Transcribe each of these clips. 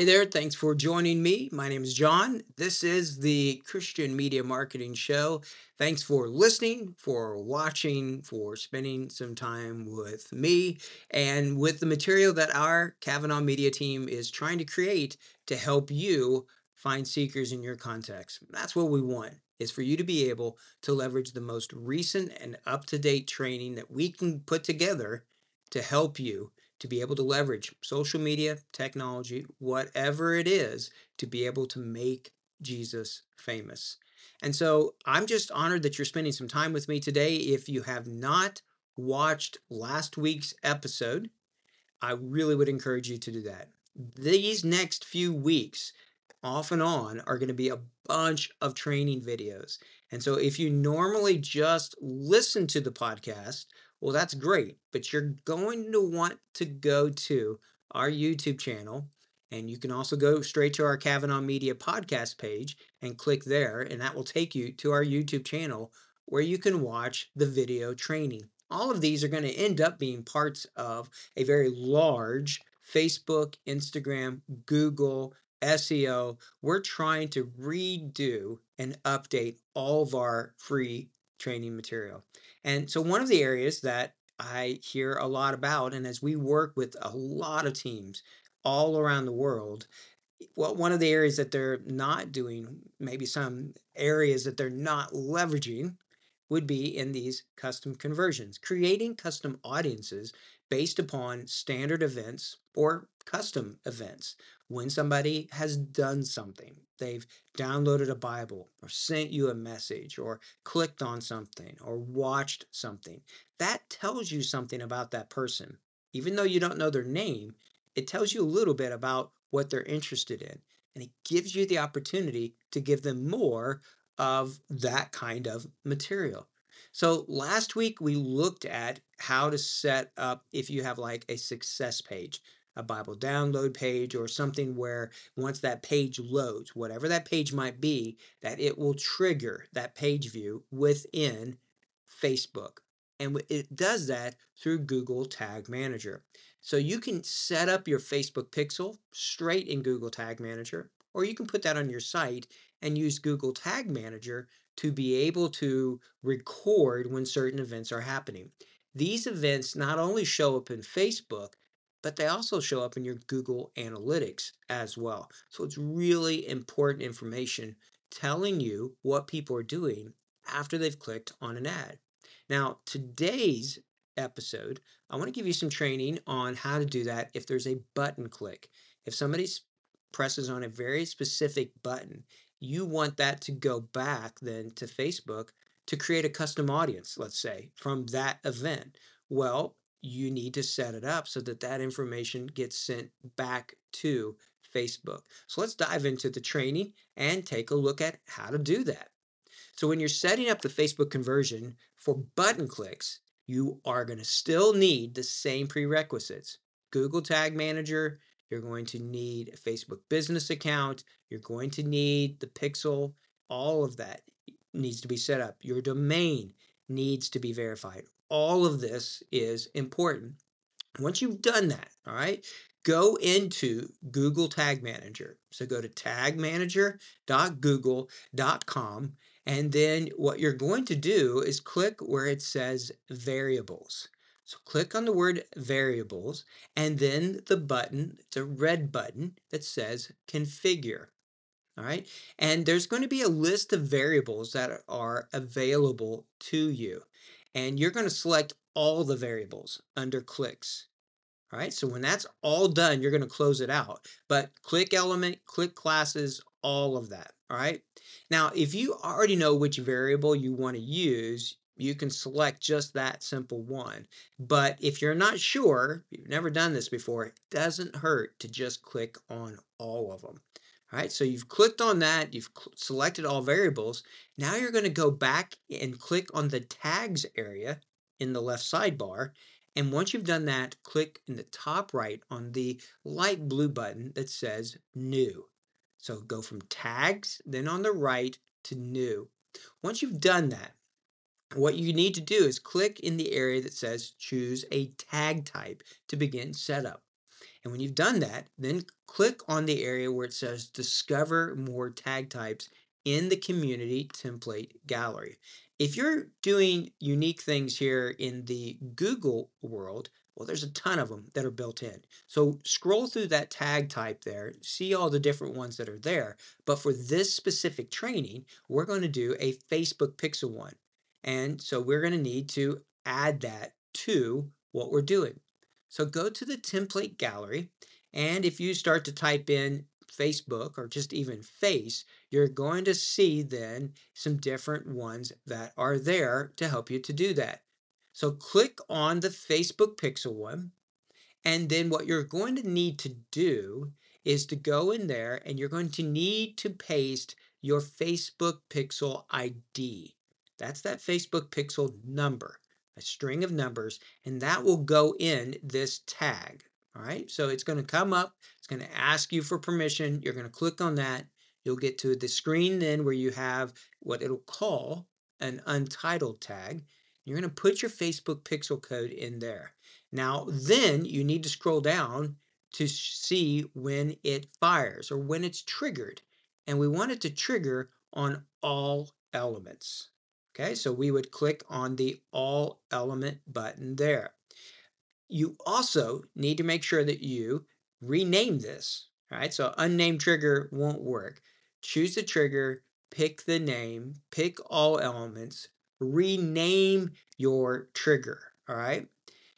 Hey there, thanks for joining me. My name is Jon. This is the Christian Media Marketing Show. Thanks for listening, for watching, for spending some time with me and with the material that our Kavanaugh Media team is trying to create to help you find seekers in your context. That's what we want is for you to be able to leverage the most recent and up-to-date training that we can put together to help you to be able to leverage social media, technology, whatever it is, to be able to make Jesus famous. And so I'm just honored that you're spending some time with me today. If you have not watched last week's episode, I really would encourage you to do that. These next few weeks, off and on, are going to be a bunch of training videos. And so if you normally just listen to the podcast, well, that's great, but you're going to want to go to our YouTube channel. And you can also go straight to our Kavanaugh Media podcast page and click there, and that will take you to our YouTube channel where you can watch the video training. All of these are going to end up being parts of a very large Facebook, Instagram, Google, SEO. We're trying to redo and update all of our free training material. And so, one of the areas that I hear a lot about, and as we work with a lot of teams all around the world, well, one of the areas that they're not doing, maybe some areas that they're not leveraging, would be in these custom conversions, creating custom audiences based upon standard events or custom events. When somebody has done something, they've downloaded a Bible or sent you a message or clicked on something or watched something, that tells you something about that person. Even though you don't know their name, it tells you a little bit about what they're interested in. And it gives you the opportunity to give them more of that kind of material. So last week we looked at how to set up if you have like a success page, a Bible download page or something where once that page loads, whatever that page might be, that it will trigger that page view within Facebook. And it does that through Google Tag Manager. So you can set up your Facebook pixel straight in Google Tag Manager, or you can put that on your site and use Google Tag Manager to be able to record when certain events are happening. These events not only show up in Facebook, but they also show up in your Google Analytics as well. So it's really important information telling you what people are doing after they've clicked on an ad. Now, today's episode, I want to give you some training on how to do that if there's a button click. If somebody presses on a very specific button you want that to go back then to Facebook to create a custom audience, let's say, from that event. Well, you need to set it up so that that information gets sent back to Facebook. So let's dive into the training and take a look at how to do that. So when you're setting up the Facebook conversion for button clicks, you are going to still need the same prerequisites. Google Tag Manager, you're going to need a Facebook business account. You're going to need the pixel. All of that needs to be set up. Your domain needs to be verified. All of this is important. Once you've done that, all right, go into Google Tag Manager. So go to tagmanager.google.com. And then what you're going to do is click where it says variables. So click on the word variables and then the button, it's a red button that says configure. All right. And there's going to be a list of variables that are available to you. And you're going to select all the variables under clicks. All right. So when that's all done, you're going to close it out. But click element, click classes, all of that. All right. Now, if you already know which variable you want to use, you can select just that simple one. But if you're not sure, you've never done this before, it doesn't hurt to just click on all of them. All right, so you've clicked on that, you've selected all variables. Now you're going to go back and click on the tags area in the left sidebar. And once you've done that, click in the top right on the light blue button that says new. So go from tags, then on the right to new. Once you've done that, what you need to do is click in the area that says choose a tag type to begin setup. And when you've done that, then click on the area where it says discover more tag types in the community template gallery. If you're doing unique things here in the Google world, well, there's a ton of them that are built in. So scroll through that tag type there, see all the different ones that are there. But for this specific training, we're going to do a Facebook Pixel one. And so we're going to need to add that to what we're doing. So go to the template gallery. And if you start to type in Facebook or just even face, you're going to see then some different ones that are there to help you to do that. So click on the Facebook Pixel one. And then what you're going to need to do is to go in there and you're going to need to paste your Facebook Pixel ID. That's that Facebook Pixel number a string of numbers, and that will go in this tag. All right, so it's going to come up, it's going to ask you for permission. You're going to click on that. You'll get to the screen then where you have what it'll call an untitled tag. You're going to put your Facebook pixel code in there. Now, then you need to scroll down to see when it fires or when it's triggered. And we want it to trigger on all elements. Okay, so we would click on the all element button there. You also need to make sure that you rename this. Right, so unnamed trigger won't work. Choose the trigger, pick the name, pick all elements, rename your trigger. All right,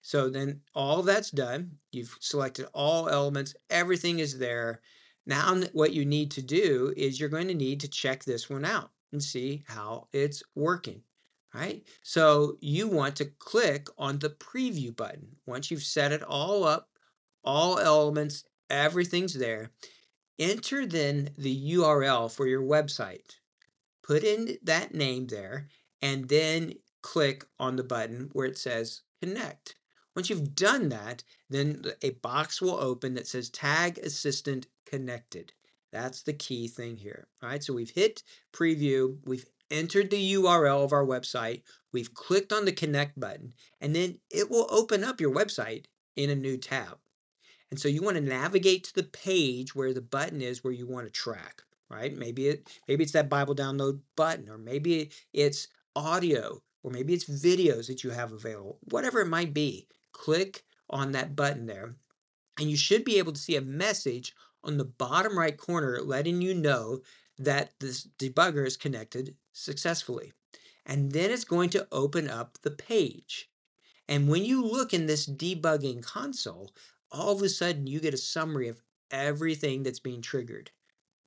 so then all that's done. You've selected all elements, everything is there. Now, what you need to do is you're going to need to check this one out and see how it's working. Right? So you want to click on the preview button. Once you've set it all up, all elements, everything's there, enter then the URL for your website. Put in that name there and then click on the button where it says connect. Once you've done that, then a box will open that says Tag Assistant Connected. That's the key thing here. All right, so we've hit preview, we've entered the URL of our website, we've clicked on the connect button, and then it will open up your website in a new tab. And so you want to navigate to the page where the button is where you want to track, right? Maybe it maybe it's that Bible download button, or maybe it's audio, or maybe it's videos that you have available. Whatever it might be, click on that button there. And you should be able to see a message on the bottom right corner letting you know that this debugger is connected successfully. And then it's going to open up the page. And when you look in this debugging console, all of a sudden you get a summary of everything that's being triggered.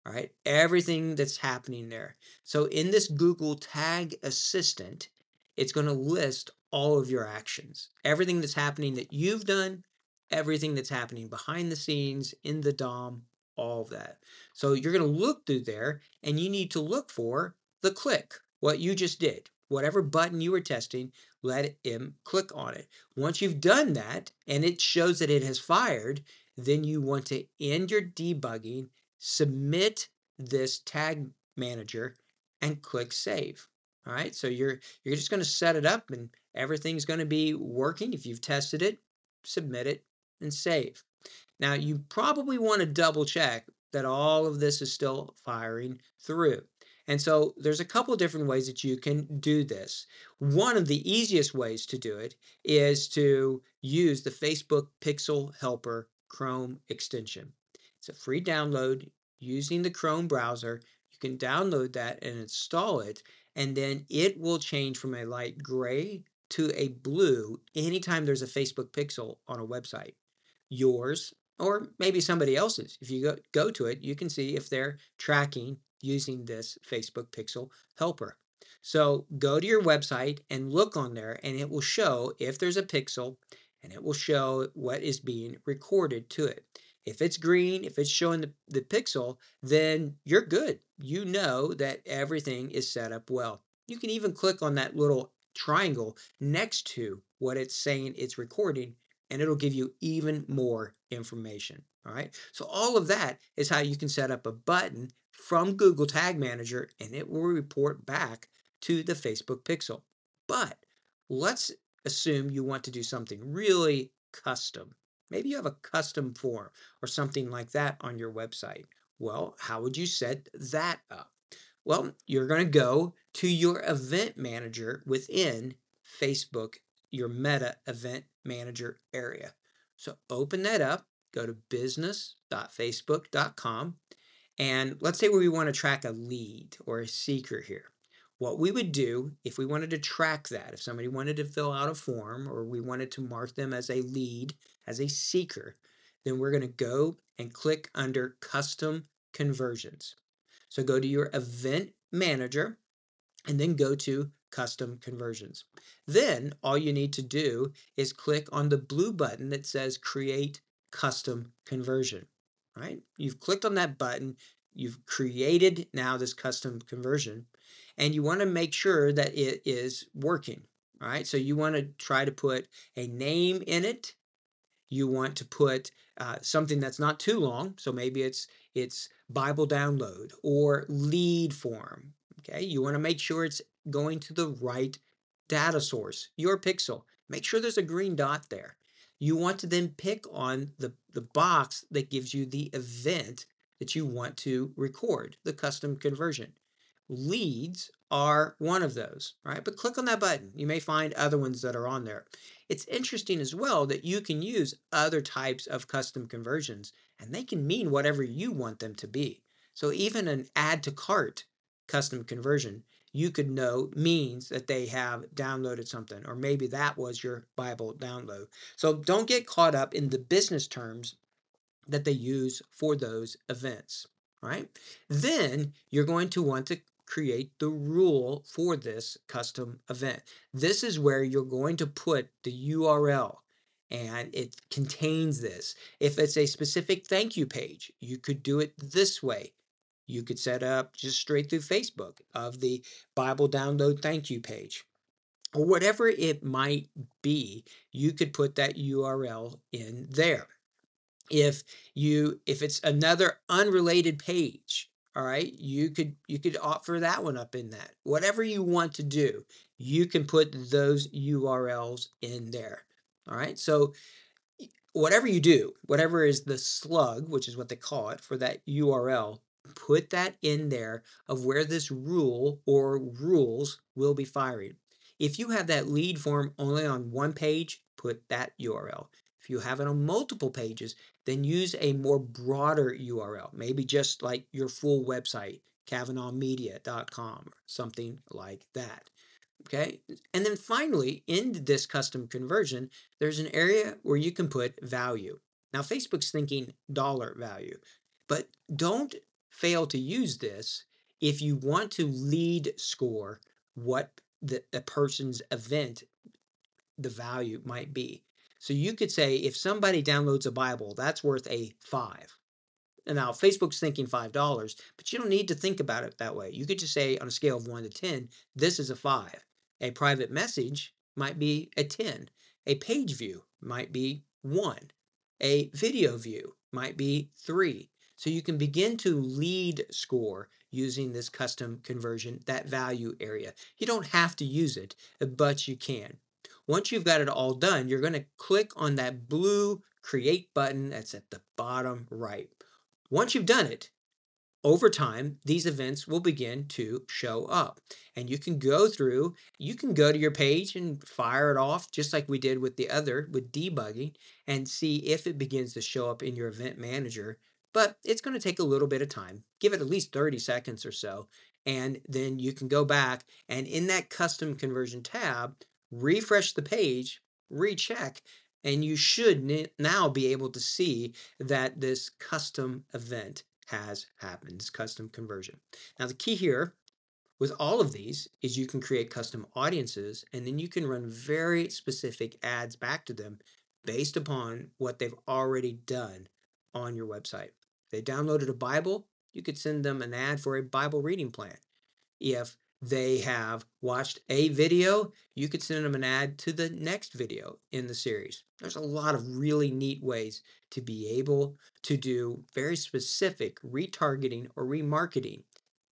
All right, everything that's happening there. So in this Google Tag Assistant, it's going to list all of your actions, everything that's happening that you've done, everything that's happening behind the scenes, in the DOM, all of that. So you're going to look through there and you need to look for the click, what you just did. Whatever button you were testing, let him click on it. Once you've done that and it shows that it has fired, then you want to end your debugging, submit this tag manager, and click save. All right, so you're you're just going to set it up and everything's going to be working. If you've tested it, submit it, and save. Now, you probably want to double check that all of this is still firing through. And so there's a couple different ways that you can do this. One of the easiest ways to do it is to use the Facebook Pixel Helper Chrome extension. It's a free download using the Chrome browser. You can download that and install it, and then it will change from a light gray to a blue anytime there's a Facebook pixel on a website. Yours or maybe somebody else's. If you go, go to it, you can see if they're tracking using this Facebook pixel helper. So go to your website and look on there, and it will show if there's a pixel and it will show what is being recorded to it. If it's green, if it's showing the, the pixel, then you're good. You know that everything is set up well. You can even click on that little triangle next to what it's saying it's recording, and it'll give you even more information. All right. So all of that is how you can set up a button from Google Tag Manager and it will report back to the Facebook pixel. But let's assume you want to do something really custom. Maybe you have a custom form or something like that on your website. Well, how would you set that up? Well, you're going to go to your event manager within Facebook, your meta event manager area. So open that up, go to business.facebook.com, and let's say we want to track a lead or a seeker here. What we would do if we wanted to track that, if somebody wanted to fill out a form or we wanted to mark them as a lead, as a seeker, then we're going to go and click under custom conversions. So go to your event manager and then go to custom conversions. Then all you need to do is click on the blue button that says create custom conversion, right? You've clicked on that button, you've created now this custom conversion, and you want to make sure that it is working, right? So you want to try to put a name in it. You want to put uh, something that's not too long. So maybe it's it's Bible download or lead form. Okay, you want to make sure it's going to the right data source, your pixel. Make sure there's a green dot there. You want to then pick on the, the box that gives you the event that you want to record, the custom conversion. Leads are one of those, right? But click on that button. You may find other ones that are on there. It's interesting as well that you can use other types of custom conversions and they can mean whatever you want them to be. So even an add to cart custom conversion you could know means that they have downloaded something, or maybe that was your Bible download. So don't get caught up in the business terms that they use for those events, right? Then you're going to want to create the rule for this custom event. This is where you're going to put the URL and it contains this. If it's a specific thank you page, you could do it this way. You could set up just straight through Facebook of the Bible download thank you page. Or whatever it might be, you could put that URL in there. If you if it's another unrelated page, all right, you could you could offer that one up in that. Whatever you want to do, you can put those URLs in there. All right. So whatever you do, whatever is the slug, which is what they call it for that URL, put that in there of where this rule or rules will be firing. If you have that lead form only on one page, put that URL. If you have it on multiple pages, then use a more broader URL, maybe just like your full website, kavanaughmedia.com, or something like that. Okay. And then finally, in this custom conversion, there's an area where you can put value. Now, Facebook's thinking dollar value, but don't fail to use this if you want to lead score what the, the person's event the value might be. So you could say if somebody downloads a bible that's worth a five. And now facebook's thinking five dollars but you don't need to think about it that way. You could just say on a scale of one to ten this is a five. A private message might be a 10 a page view might be one. A video view might be three so you can begin to lead score using this custom conversion, that value area. You don't have to use it, uh, but you can. Once you've got it all done, you're going to click on that blue create button that's at the bottom right. Once you've done it, over time, these events will begin to show up. And you can go through, you can go to your page and fire it off, just like we did with the other, with debugging, and see if it begins to show up in your event manager but it's going to take a little bit of time. Give it at least 30 seconds or so, and then you can go back and in that custom conversion tab, refresh the page, recheck, and you should now be able to see that this custom event has happened, this custom conversion. Now, the key here with all of these is you can create custom audiences and then you can run very specific ads back to them based upon what they've already done on your website. They downloaded a Bible, you could send them an ad for a Bible reading plan. If they have watched a video, you could send them an ad to the next video in the series. There's a lot of really neat ways to be able to do very specific retargeting or remarketing.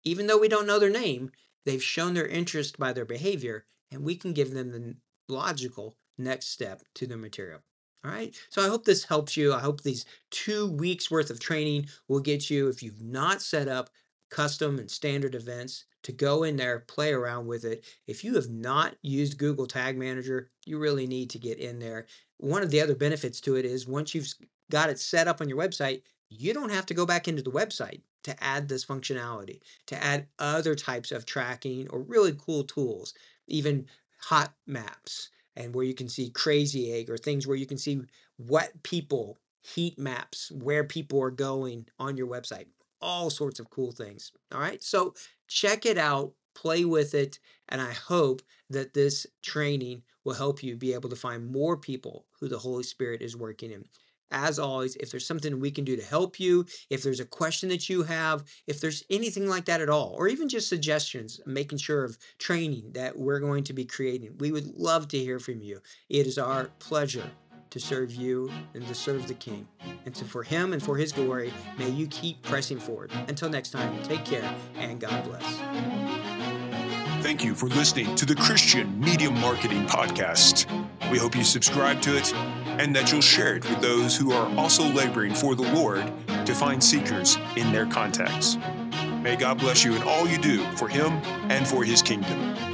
Even though we don't know their name, they've shown their interest by their behavior, and we can give them the logical next step to their material. All right. So I hope this helps you. I hope these two weeks worth of training will get you, if you've not set up custom and standard events, to go in there, play around with it. If you have not used Google Tag Manager, you really need to get in there. One of the other benefits to it is once you've got it set up on your website, you don't have to go back into the website to add this functionality, to add other types of tracking or really cool tools, even hot maps and where you can see crazy egg or things where you can see what people heat maps where people are going on your website all sorts of cool things all right? So check it out play with it and i hope that this training will help you be able to find more people who the holy spirit is working in as always, if there's something we can do to help you, if there's a question that you have, if there's anything like that at all, or even just suggestions, making sure of training that we're going to be creating, we would love to hear from you. It is our pleasure to serve you and to serve the King. And so for him and for his glory, may you keep pressing forward. Until next time, take care and God bless. Thank you for listening to the Christian Media Marketing Podcast. We hope you subscribe to it and that you'll share it with those who are also laboring for the Lord to find seekers in their contacts. May God bless you in all you do for Him and for His kingdom.